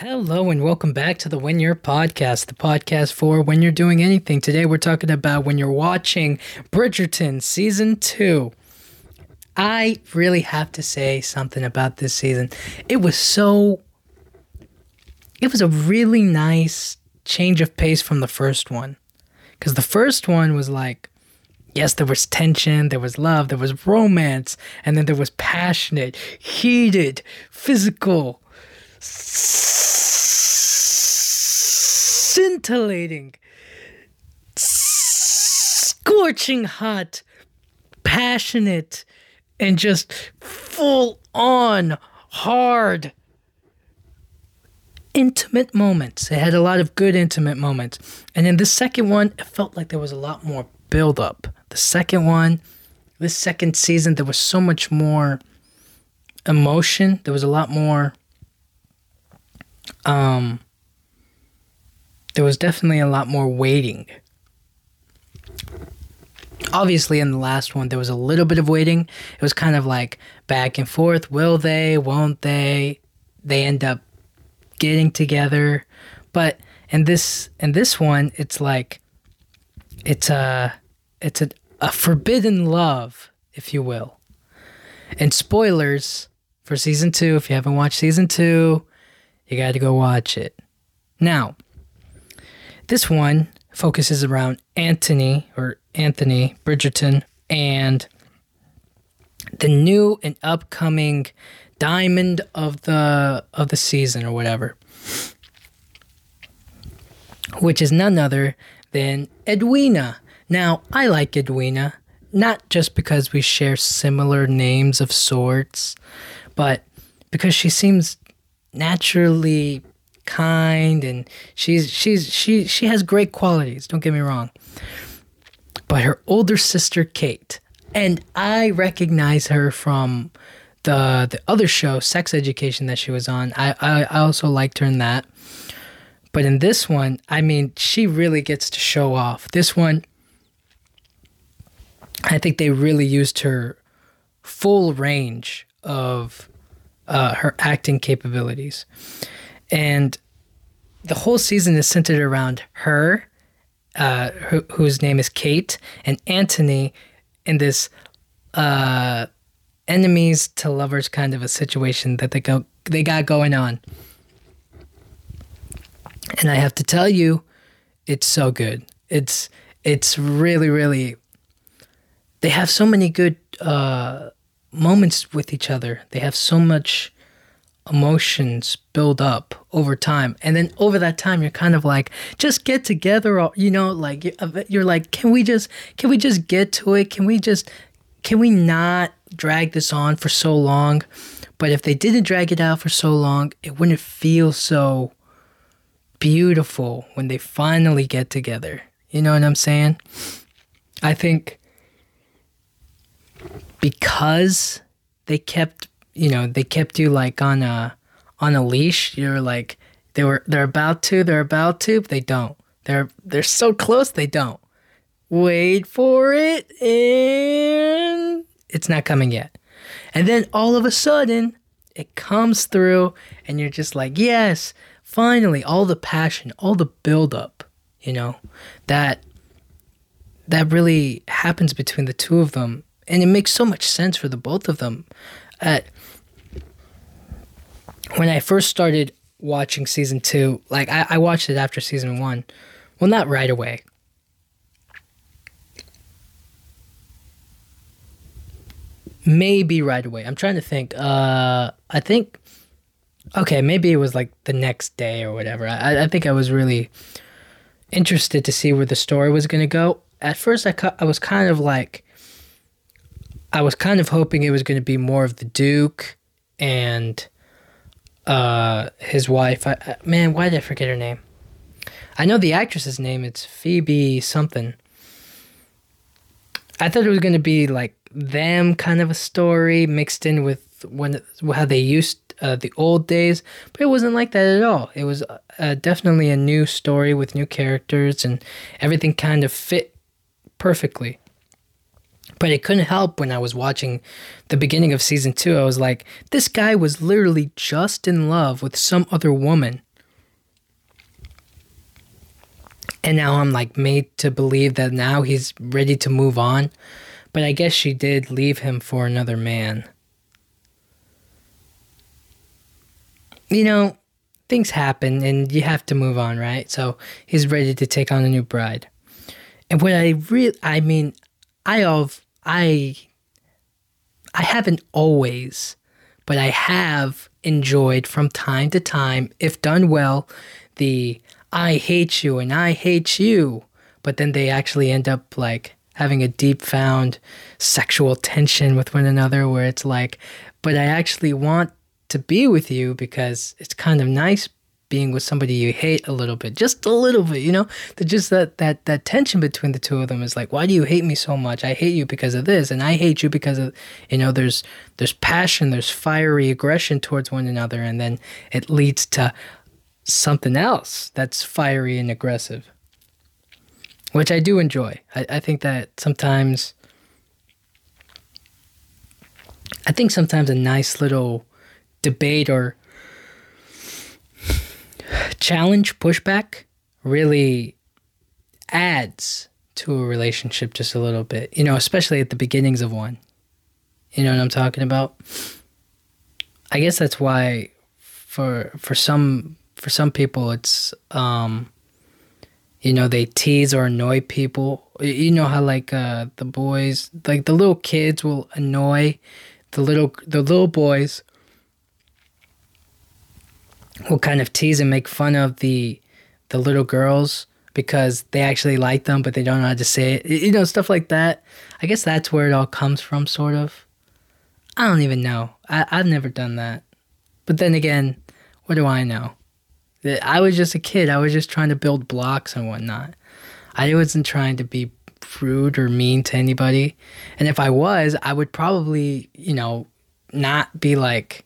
Hello and welcome back to the When You're podcast, the podcast for when you're doing anything. Today we're talking about when you're watching Bridgerton season 2. I really have to say something about this season. It was so it was a really nice change of pace from the first one. Cuz the first one was like yes, there was tension, there was love, there was romance, and then there was passionate, heated, physical scintillating, scorching hot, passionate, and just full on hard intimate moments. It had a lot of good intimate moments. And in the second one, it felt like there was a lot more build up. The second one, this second season, there was so much more emotion. There was a lot more um, there was definitely a lot more waiting. Obviously, in the last one, there was a little bit of waiting. It was kind of like back and forth. Will they? Won't they? They end up getting together, but in this in this one, it's like it's a it's a, a forbidden love, if you will. And spoilers for season two. If you haven't watched season two, you got to go watch it. Now, this one focuses around Anthony or Anthony Bridgerton and the new and upcoming diamond of the of the season or whatever which is none other than Edwina. Now, I like Edwina, not just because we share similar names of sorts, but because she seems naturally kind and she's she's she she has great qualities don't get me wrong. But her older sister Kate and I recognize her from the the other show Sex Education that she was on. I I, I also liked her in that. But in this one I mean she really gets to show off. This one I think they really used her full range of uh, her acting capabilities. And the whole season is centered around her, uh, who, whose name is Kate, and Anthony in this uh, enemies to lovers kind of a situation that they go they got going on. And I have to tell you, it's so good. It's it's really really. They have so many good uh, moments with each other. They have so much emotions build up over time. And then over that time you're kind of like just get together you know like uh, you're like can we just can we just get to it? Can we just can we not drag this on for so long? But if they didn't drag it out for so long it wouldn't feel so beautiful when they finally get together. You know what i'm saying? I think because they kept you know they kept you like on a on a leash you're like they were they're about to they're about to but they don't. They're they're so close they don't. Wait for it and it's not coming yet. And then all of a sudden it comes through and you're just like yes finally all the passion all the build up you know that that really happens between the two of them and it makes so much sense for the both of them. At when I first started watching season two, like I, I watched it after season one. Well, not right away. Maybe right away. I'm trying to think. Uh, I think. Okay, maybe it was like the next day or whatever. I, I think I was really interested to see where the story was going to go. At first, I, I was kind of like, I was kind of hoping it was going to be more of the Duke and uh, his wife. I, man, why did I forget her name? I know the actress's name. It's Phoebe something. I thought it was going to be like them kind of a story mixed in with when how they used uh, the old days, but it wasn't like that at all. It was uh, definitely a new story with new characters, and everything kind of fit perfectly. But it couldn't help when I was watching the beginning of season two, I was like, this guy was literally just in love with some other woman. And now I'm like made to believe that now he's ready to move on. But I guess she did leave him for another man. You know, things happen and you have to move on, right? So he's ready to take on a new bride. And what I really, I mean, I have I, I haven't always, but I have enjoyed from time to time, if done well, the I hate you and I hate you. But then they actually end up like having a deep found sexual tension with one another where it's like, but I actually want to be with you because it's kind of nice being with somebody you hate a little bit, just a little bit, you know. The, just that that that tension between the two of them is like, why do you hate me so much? I hate you because of this, and I hate you because of, you know, there's there's passion, there's fiery aggression towards one another, and then it leads to something else that's fiery and aggressive, which I do enjoy. I, I think that sometimes, I think sometimes a nice little debate or challenge, pushback really adds to a relationship just a little bit, you know, especially at the beginnings of one. You know what I'm talking about? I guess that's why for for some for some people it's um you know they tease or annoy people you know how like uh the boys like the little kids will annoy the little the little boys will kind of tease and make fun of the the little girls because they actually like them but they don't know how to say it you know stuff like that i guess that's where it all comes from sort of i don't even know I, i've never done that but then again what do i know I was just a kid. I was just trying to build blocks and whatnot. I wasn't trying to be rude or mean to anybody. And if I was, I would probably, you know, not be like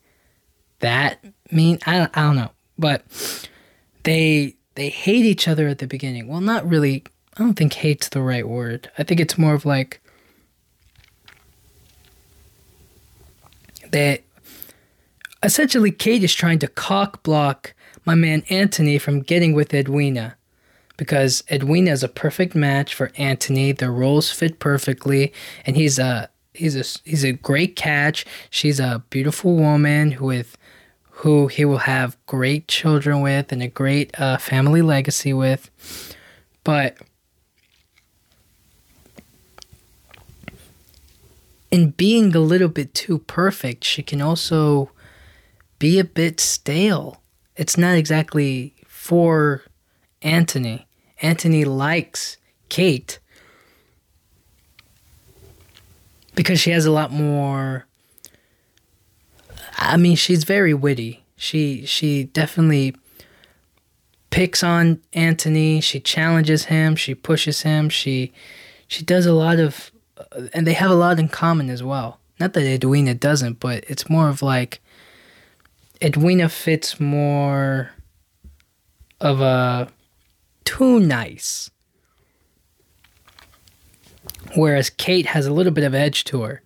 that mean. I don't, I don't know. But they they hate each other at the beginning. Well, not really. I don't think hate's the right word. I think it's more of like that essentially Kate is trying to cock block my man Anthony from getting with Edwina because Edwina is a perfect match for Anthony. Their roles fit perfectly, and he's a he's a he's a great catch. She's a beautiful woman with who he will have great children with and a great uh, family legacy with. But in being a little bit too perfect, she can also be a bit stale it's not exactly for Anthony. Anthony likes Kate because she has a lot more I mean, she's very witty. She she definitely picks on Anthony, she challenges him, she pushes him, she she does a lot of uh, and they have a lot in common as well. Not that Edwina doesn't, but it's more of like Edwina fits more of a too nice. Whereas Kate has a little bit of edge to her.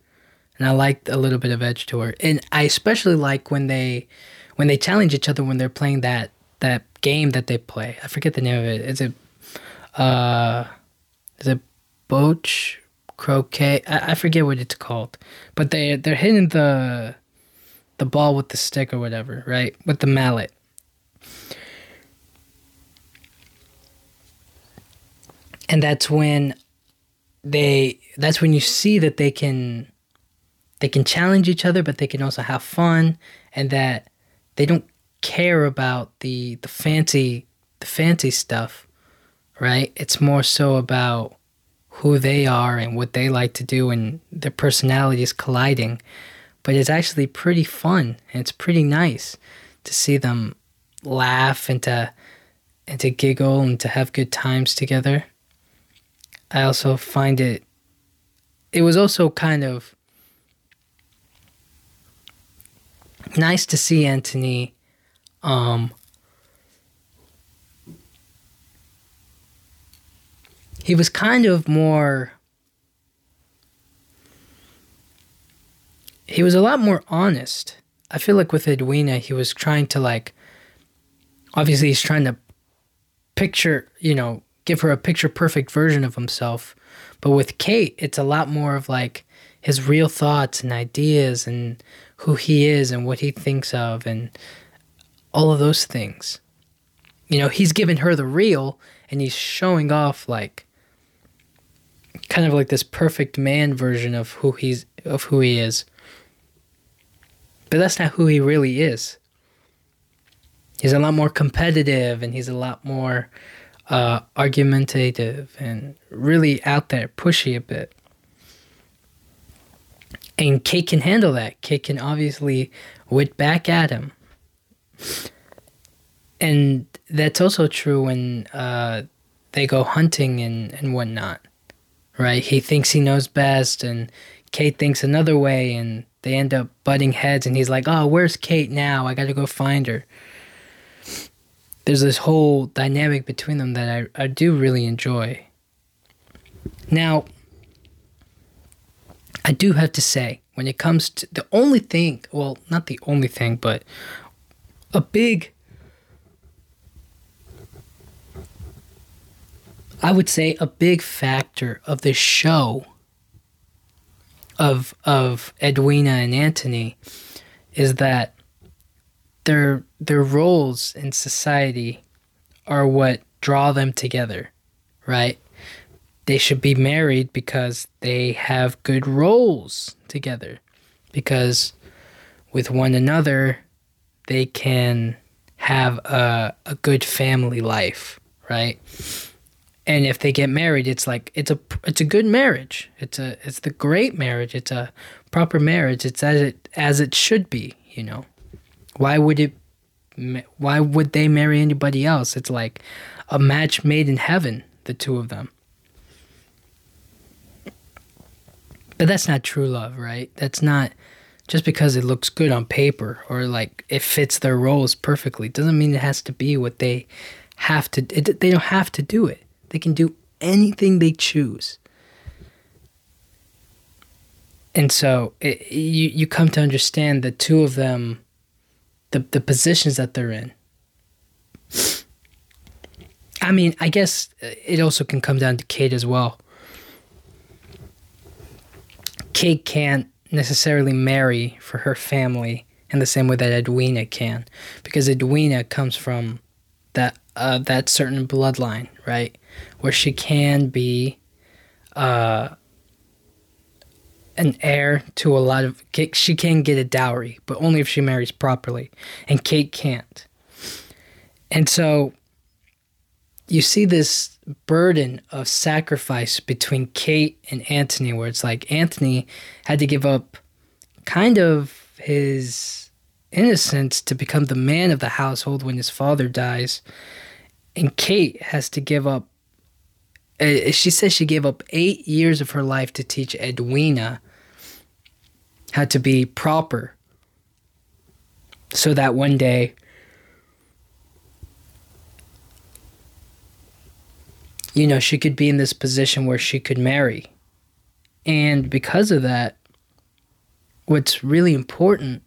And I like a little bit of edge to her. And I especially like when they when they challenge each other when they're playing that that game that they play. I forget the name of it. Is it uh is it Boch croquet? I, I forget what it's called. But they they're hitting the the ball with the stick or whatever, right? With the mallet. And that's when they that's when you see that they can they can challenge each other but they can also have fun and that they don't care about the the fancy the fancy stuff, right? It's more so about who they are and what they like to do and their personalities colliding but it's actually pretty fun and it's pretty nice to see them laugh and to and to giggle and to have good times together. I also find it it was also kind of nice to see Anthony um he was kind of more he was a lot more honest. I feel like with Edwina, he was trying to like, obviously, he's trying to picture, you know, give her a picture perfect version of himself. But with Kate, it's a lot more of like his real thoughts and ideas and who he is and what he thinks of and all of those things. You know, he's giving her the real and he's showing off like kind of like this perfect man version of who he's of who he is. But that's not who he really is. He's a lot more competitive and he's a lot more uh, argumentative and really out there, pushy a bit. And Kate can handle that. Kate can obviously wit back at him. And that's also true when uh, they go hunting and, and whatnot, right? He thinks he knows best, and Kate thinks another way, and they end up butting heads. And he's like, Oh, where's Kate now? I gotta go find her. There's this whole dynamic between them that I, I do really enjoy. Now, I do have to say, when it comes to the only thing, well, not the only thing, but a big, I would say a big factor of this show of of Edwina and Anthony is that their their roles in society are what draw them together, right? They should be married because they have good roles together. Because with one another, they can have a, a good family life, right? And if they get married, it's like it's a it's a good marriage. It's a it's the great marriage. It's a proper marriage. It's as it as it should be. You know, why would it? Why would they marry anybody else? It's like a match made in heaven. The two of them. But that's not true love, right? That's not just because it looks good on paper or like it fits their roles perfectly doesn't mean it has to be what they have to it, they don't have to do it. They can do anything they choose. And so it, you you come to understand the two of them the the positions that they're in. I mean, I guess it also can come down to Kate as well Kate can't necessarily marry for her family in the same way that Edwina can, because Edwina comes from that uh, that certain bloodline, right, where she can be uh, an heir to a lot of. She can get a dowry, but only if she marries properly, and Kate can't. And so you see this burden of sacrifice between Kate and Anthony, where it's like Anthony had to give up kind of his innocence to become the man of the household when his father dies. And Kate has to give up, uh, she says she gave up eight years of her life to teach Edwina how to be proper so that one day you know, she could be in this position where she could marry. And because of that, what's really important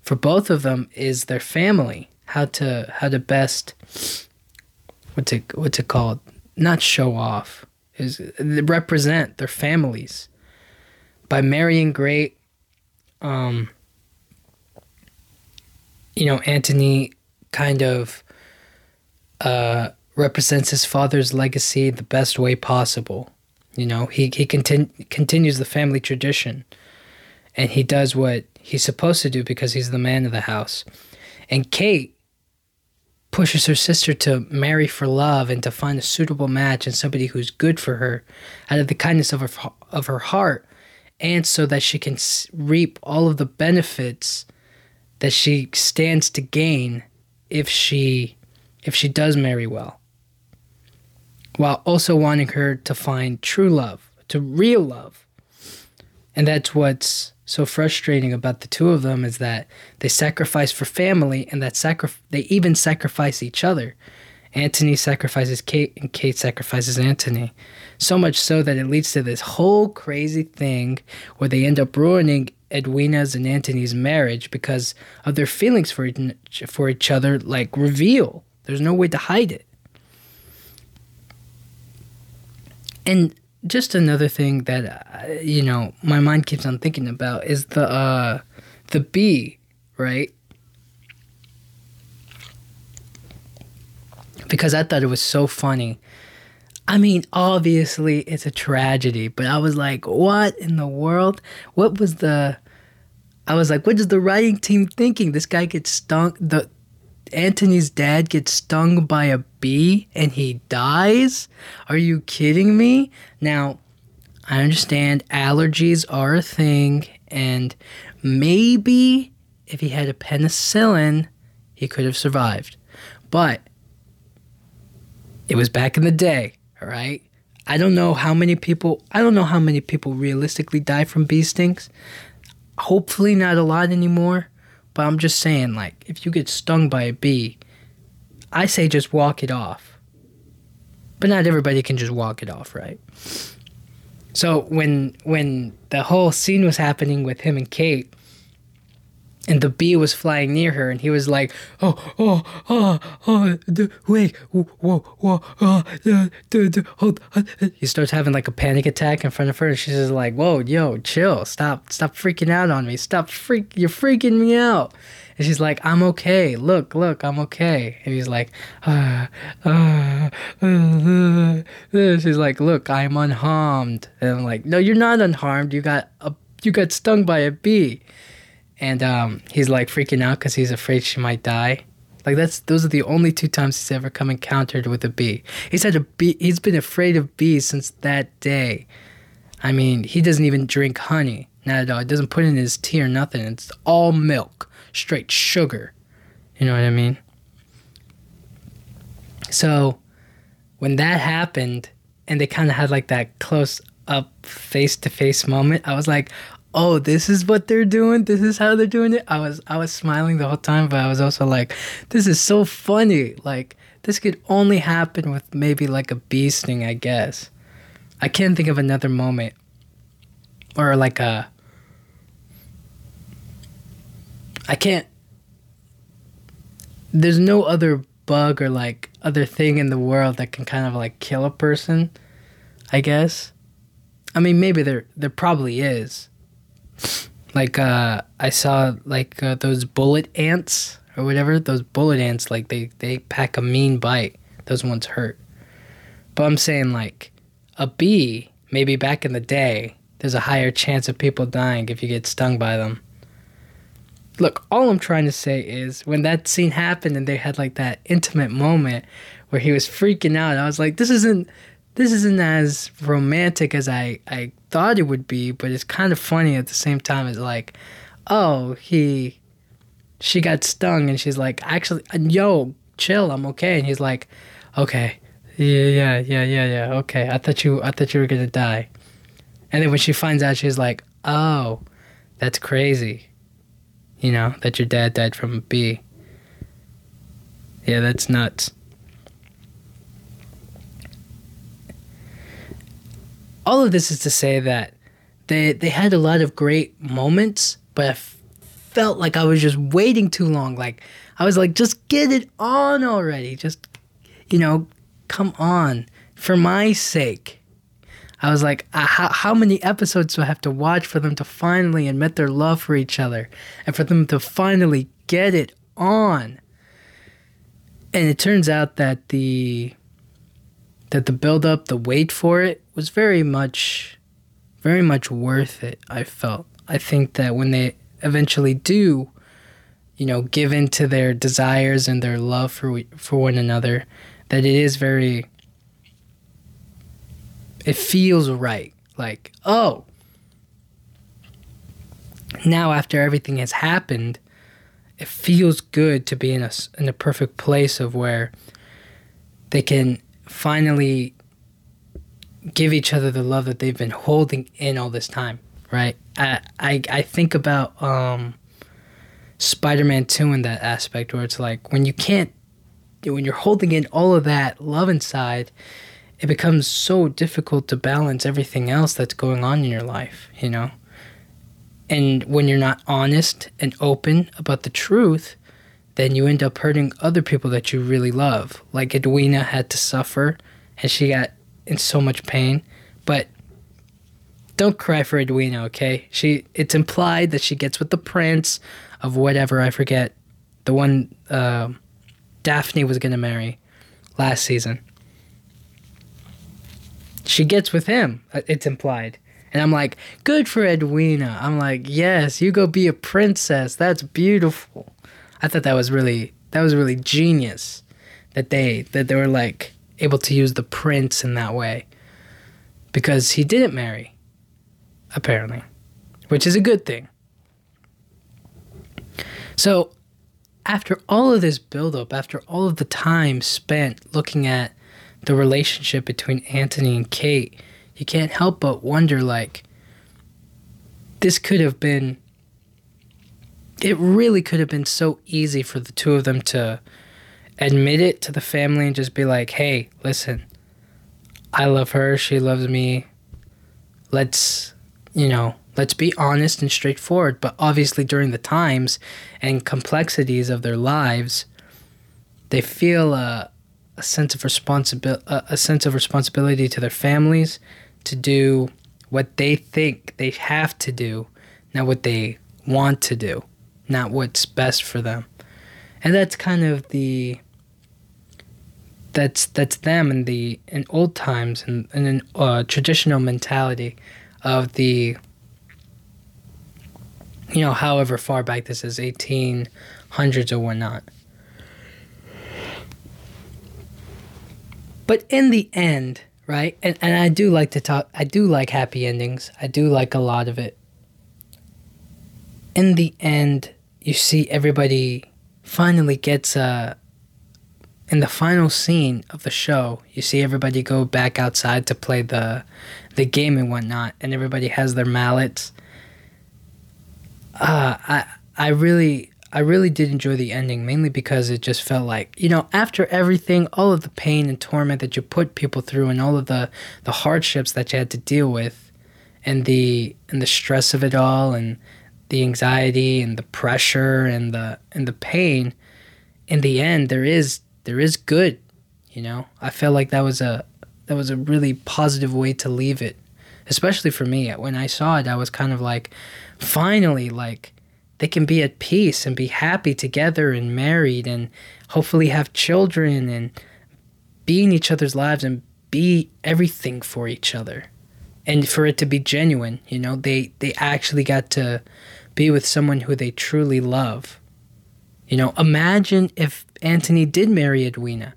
for both of them is their family. How to how to best what's it what's it called? Not show off. Is represent their families by marrying great um you know, Anthony kind of uh represents his father's legacy the best way possible. You know, he, he continu- continues the family tradition and he does what he's supposed to do because he's the man of the house. And Kate pushes her sister to marry for love and to find a suitable match and somebody who's good for her out of the kindness of her, of her heart and so that she can reap all of the benefits that she stands to gain if she if she does marry well while also wanting her to find true love, to real love. And that's what's so frustrating about the two of them is that they sacrifice for family and that sacri- they even sacrifice each other. Anthony sacrifices Kate and Kate sacrifices Anthony. So much so that it leads to this whole crazy thing where they end up ruining Edwina's and Anthony's marriage because of their feelings for each, for each other like reveal. There's no way to hide it. And just another thing that uh, you know my mind keeps on thinking about is the uh, the bee, right? Because I thought it was so funny. I mean, obviously it's a tragedy, but I was like, what in the world? What was the I was like, what is the writing team thinking? This guy gets stung the Anthony's dad gets stung by a bee and he dies? Are you kidding me? Now, I understand allergies are a thing, and maybe if he had a penicillin, he could have survived. But it was back in the day, all right? I don't know how many people I don't know how many people realistically die from bee stings. Hopefully not a lot anymore. But I'm just saying, like, if you get stung by a bee, I say just walk it off. But not everybody can just walk it off, right? So when when the whole scene was happening with him and Kate, and the bee was flying near her, and he was like, "Oh, oh, oh, oh, d- wait, whoa, whoa, oh, d- d- d- hold." uh," He starts having like a panic attack in front of her, and she's just like, "Whoa, yo, chill, stop, stop freaking out on me, stop freak, you're freaking me out." And she's like, "I'm okay. Look, look, I'm okay." And he's like, ah, ah, ah, ah. "She's like, look, I'm unharmed." And I'm like, "No, you're not unharmed. You got a, you got stung by a bee." And um, he's like freaking out because he's afraid she might die. Like that's those are the only two times he's ever come encountered with a bee. He's had a bee. He's been afraid of bees since that day. I mean, he doesn't even drink honey. Not at all. He doesn't put in his tea or nothing. It's all milk, straight sugar. You know what I mean? So, when that happened, and they kind of had like that close up, face to face moment, I was like, oh, this is what they're doing. This is how they're doing it. I was I was smiling the whole time, but I was also like, this is so funny. Like this could only happen with maybe like a bee sting, I guess. I can't think of another moment. Or like a I can't there's no other bug or like other thing in the world that can kind of like kill a person, I guess. I mean, maybe there there probably is. Like uh, I saw like uh, those bullet ants or whatever. Those bullet ants, like they they pack a mean bite. Those ones hurt. But I'm saying like a bee. Maybe back in the day, there's a higher chance of people dying if you get stung by them. Look, all I'm trying to say is when that scene happened and they had like that intimate moment where he was freaking out, I was like, this isn't this isn't as romantic as I, I thought it would be, but it's kind of funny at the same time. It's like, oh, he, she got stung, and she's like, actually, uh, yo, chill, I'm okay. And he's like, okay, yeah, yeah, yeah, yeah, yeah, okay. I thought you, I thought you were gonna die. And then when she finds out, she's like, oh, that's crazy. You know that your dad died from a bee. Yeah, that's nuts. All of this is to say that they they had a lot of great moments, but I f- felt like I was just waiting too long. Like I was like, just get it on already. Just you know, come on for my sake. I was like, uh, how, how many episodes do I have to watch for them to finally admit their love for each other and for them to finally get it on? And it turns out that the that the build up, the wait for it was very much very much worth it, I felt. I think that when they eventually do, you know, give in to their desires and their love for for one another, that it is very it feels right. Like, oh, now after everything has happened, it feels good to be in a in a perfect place of where they can finally give each other the love that they've been holding in all this time, right? I I, I think about um, Spider-Man 2 in that aspect where it's like when you can't when you're holding in all of that love inside, it becomes so difficult to balance everything else that's going on in your life, you know? And when you're not honest and open about the truth, then you end up hurting other people that you really love. Like Edwina had to suffer and she got in so much pain But don't cry for Edwina, okay? She it's implied that she gets with the prince of whatever I forget, the one uh, Daphne was gonna marry last season. She gets with him. uh, It's implied. And I'm like, good for Edwina. I'm like, yes, you go be a princess. That's beautiful. I thought that was really that was really genius that they that they were like able to use the prince in that way. Because he didn't marry apparently which is a good thing. So after all of this buildup after all of the time spent looking at the relationship between anthony and kate you can't help but wonder like this could have been it really could have been so easy for the two of them to admit it to the family and just be like, hey, listen, I love her, she loves me. Let's, you know, let's be honest and straightforward. But obviously, during the times and complexities of their lives, they feel a, a sense of responsibility, a, a sense of responsibility to their families to do what they think they have to do, not what they want to do not what's best for them. And that's kind of the that's that's them in the in old times and in, in a uh, traditional mentality of the you know however far back this is 1800s or whatnot. But in the end right and, and i do like to talk i do like happy endings. I do like a lot of it. In the end you see everybody finally gets uh in the final scene of the show you see everybody go back outside to play the the game and whatnot and everybody has their mallets. Uh i i really i really did enjoy the ending mainly because it just felt like you know after everything all of the pain and torment that you put people through and all of the the hardships that you had to deal with and the and the stress of it all and the anxiety and the pressure and the and the pain in the end there is there is good you know? I felt like that was a that was a really positive way to leave it especially for me. When i saw it i was kind of like finally like they can be at peace and be happy together and married and hopefully have children and be in each other's lives and be everything for each other. And for it to be genuine you know they they actually got to be with someone who they truly love. You know, imagine if Anthony did marry Edwina.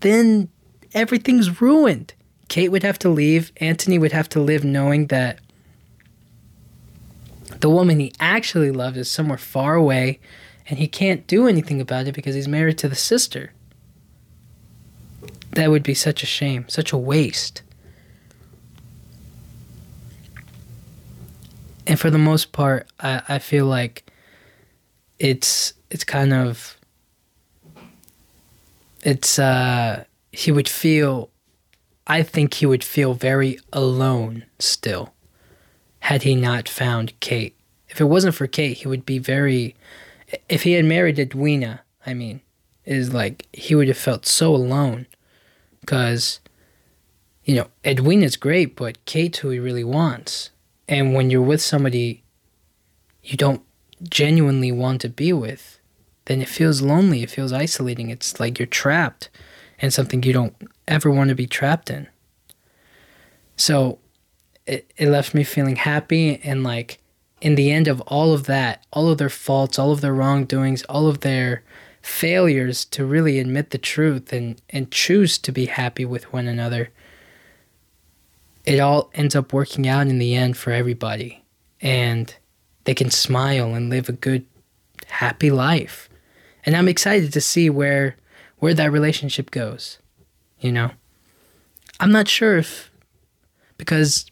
Then everything's ruined. Kate would have to leave. Anthony would have to live knowing that the woman he actually loved is somewhere far away and he can't do anything about it because he's married to the sister. That would be such a shame, such a waste. And for the most part, I, I feel like it's it's kind of it's uh he would feel I think he would feel very alone still had he not found Kate. If it wasn't for Kate, he would be very if he had married Edwina, I mean, is like he would have felt so alone cuz you know, Edwina's great, but Kate's who he really wants. And when you're with somebody you don't genuinely want to be with, then it feels lonely. It feels isolating. It's like you're trapped in something you don't ever want to be trapped in. So it, it left me feeling happy and like in the end of all of that, all of their faults, all of their wrongdoings, all of their failures to really admit the truth and, and choose to be happy with one another it all ends up working out in the end for everybody. And they can smile and live a good, happy life. And I'm excited to see where where that relationship goes. You know? I'm not sure if because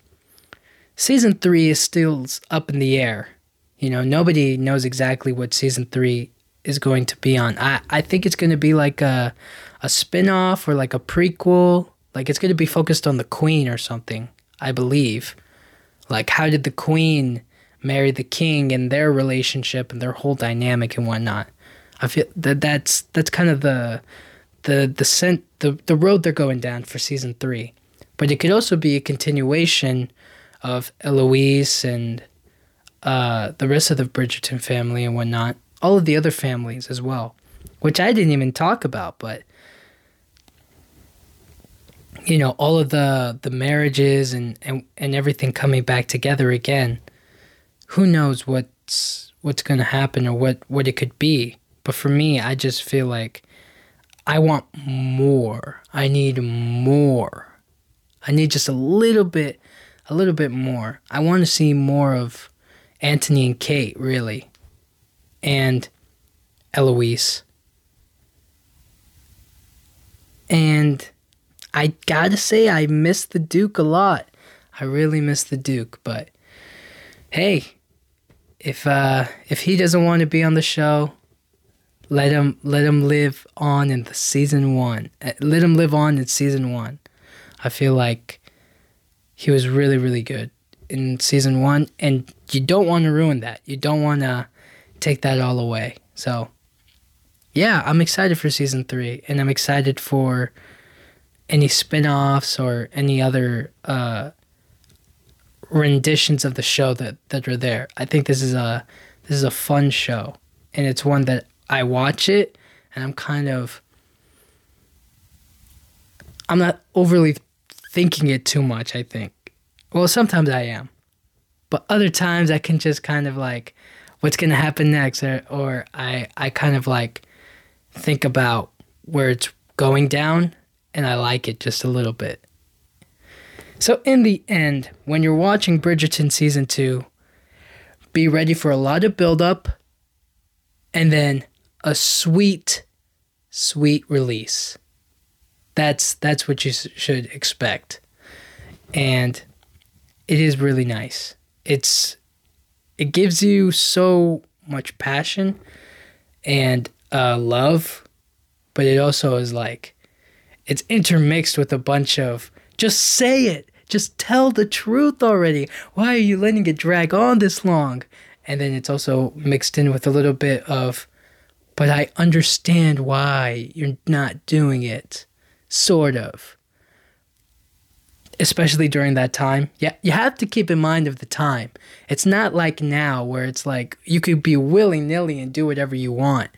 season three is still up in the air. You know, nobody knows exactly what season three is going to be on. I, I think it's gonna be like a a spin-off or like a prequel like it's going to be focused on the queen or something, I believe. Like how did the queen marry the king and their relationship and their whole dynamic and whatnot. I feel that that's that's kind of the the the scent the the road they're going down for season three. but it could also be a continuation of Eloise and uh, the rest of the Bridgerton family and whatnot, all of the other families as well, which I didn't even talk about, but you know, all of the the marriages and, and, and everything coming back together again. Who knows what's what's gonna happen or what, what it could be. But for me, I just feel like I want more. I need more. I need just a little bit a little bit more. I want to see more of Anthony and Kate, really. And Eloise. And I gotta say, I miss the Duke a lot. I really miss the Duke, but hey, if uh, if he doesn't want to be on the show, let him let him live on in the season one. Uh, let him live on in season one. I feel like he was really really good in season one, and you don't want to ruin that. You don't want to take that all away. So, yeah, I'm excited for season three, and I'm excited for any spin-offs or any other uh, renditions of the show that that are there. I think this is a this is a fun show, and it's one that I watch it, and I'm kind of I'm not overly thinking it too much. I think. Well, sometimes I am, but other times I can just kind of like, what's gonna happen next, or or I I kind of like think about where it's going down, and I like it just a little bit. So, in the end, when you're watching Bridgerton season two, be ready for a lot of buildup and then a sweet, sweet release. That's that's what you should expect, and it is really nice. It's it gives you so much passion and uh, love, but it also is like it's intermixed with a bunch of just say it. Just tell the truth already. Why are you letting it drag on this long? And then it's also mixed in with a little bit of, but I understand why you're not doing it. Sort of. Especially during that time. Yeah, you have to keep in mind of the time. It's not like now where it's like you could be willy nilly and do whatever you want.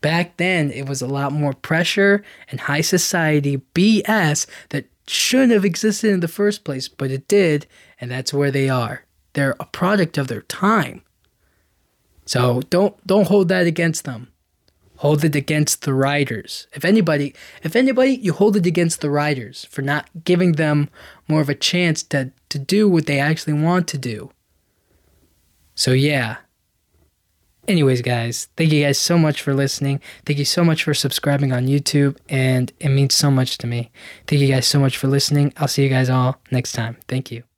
Back then, it was a lot more pressure and high society BS that shouldn't have existed in the first place, but it did, and that's where they are. They're a product of their time. So don't don't hold that against them. Hold it against the writers. If anybody, if anybody, you hold it against the writers for not giving them more of a chance to to do what they actually want to do. So yeah, anyways, guys, thank you guys so much for listening. Thank you so much for subscribing on YouTube, and it means so much to me. Thank you guys so much for listening. I'll see you guys all next time. Thank you.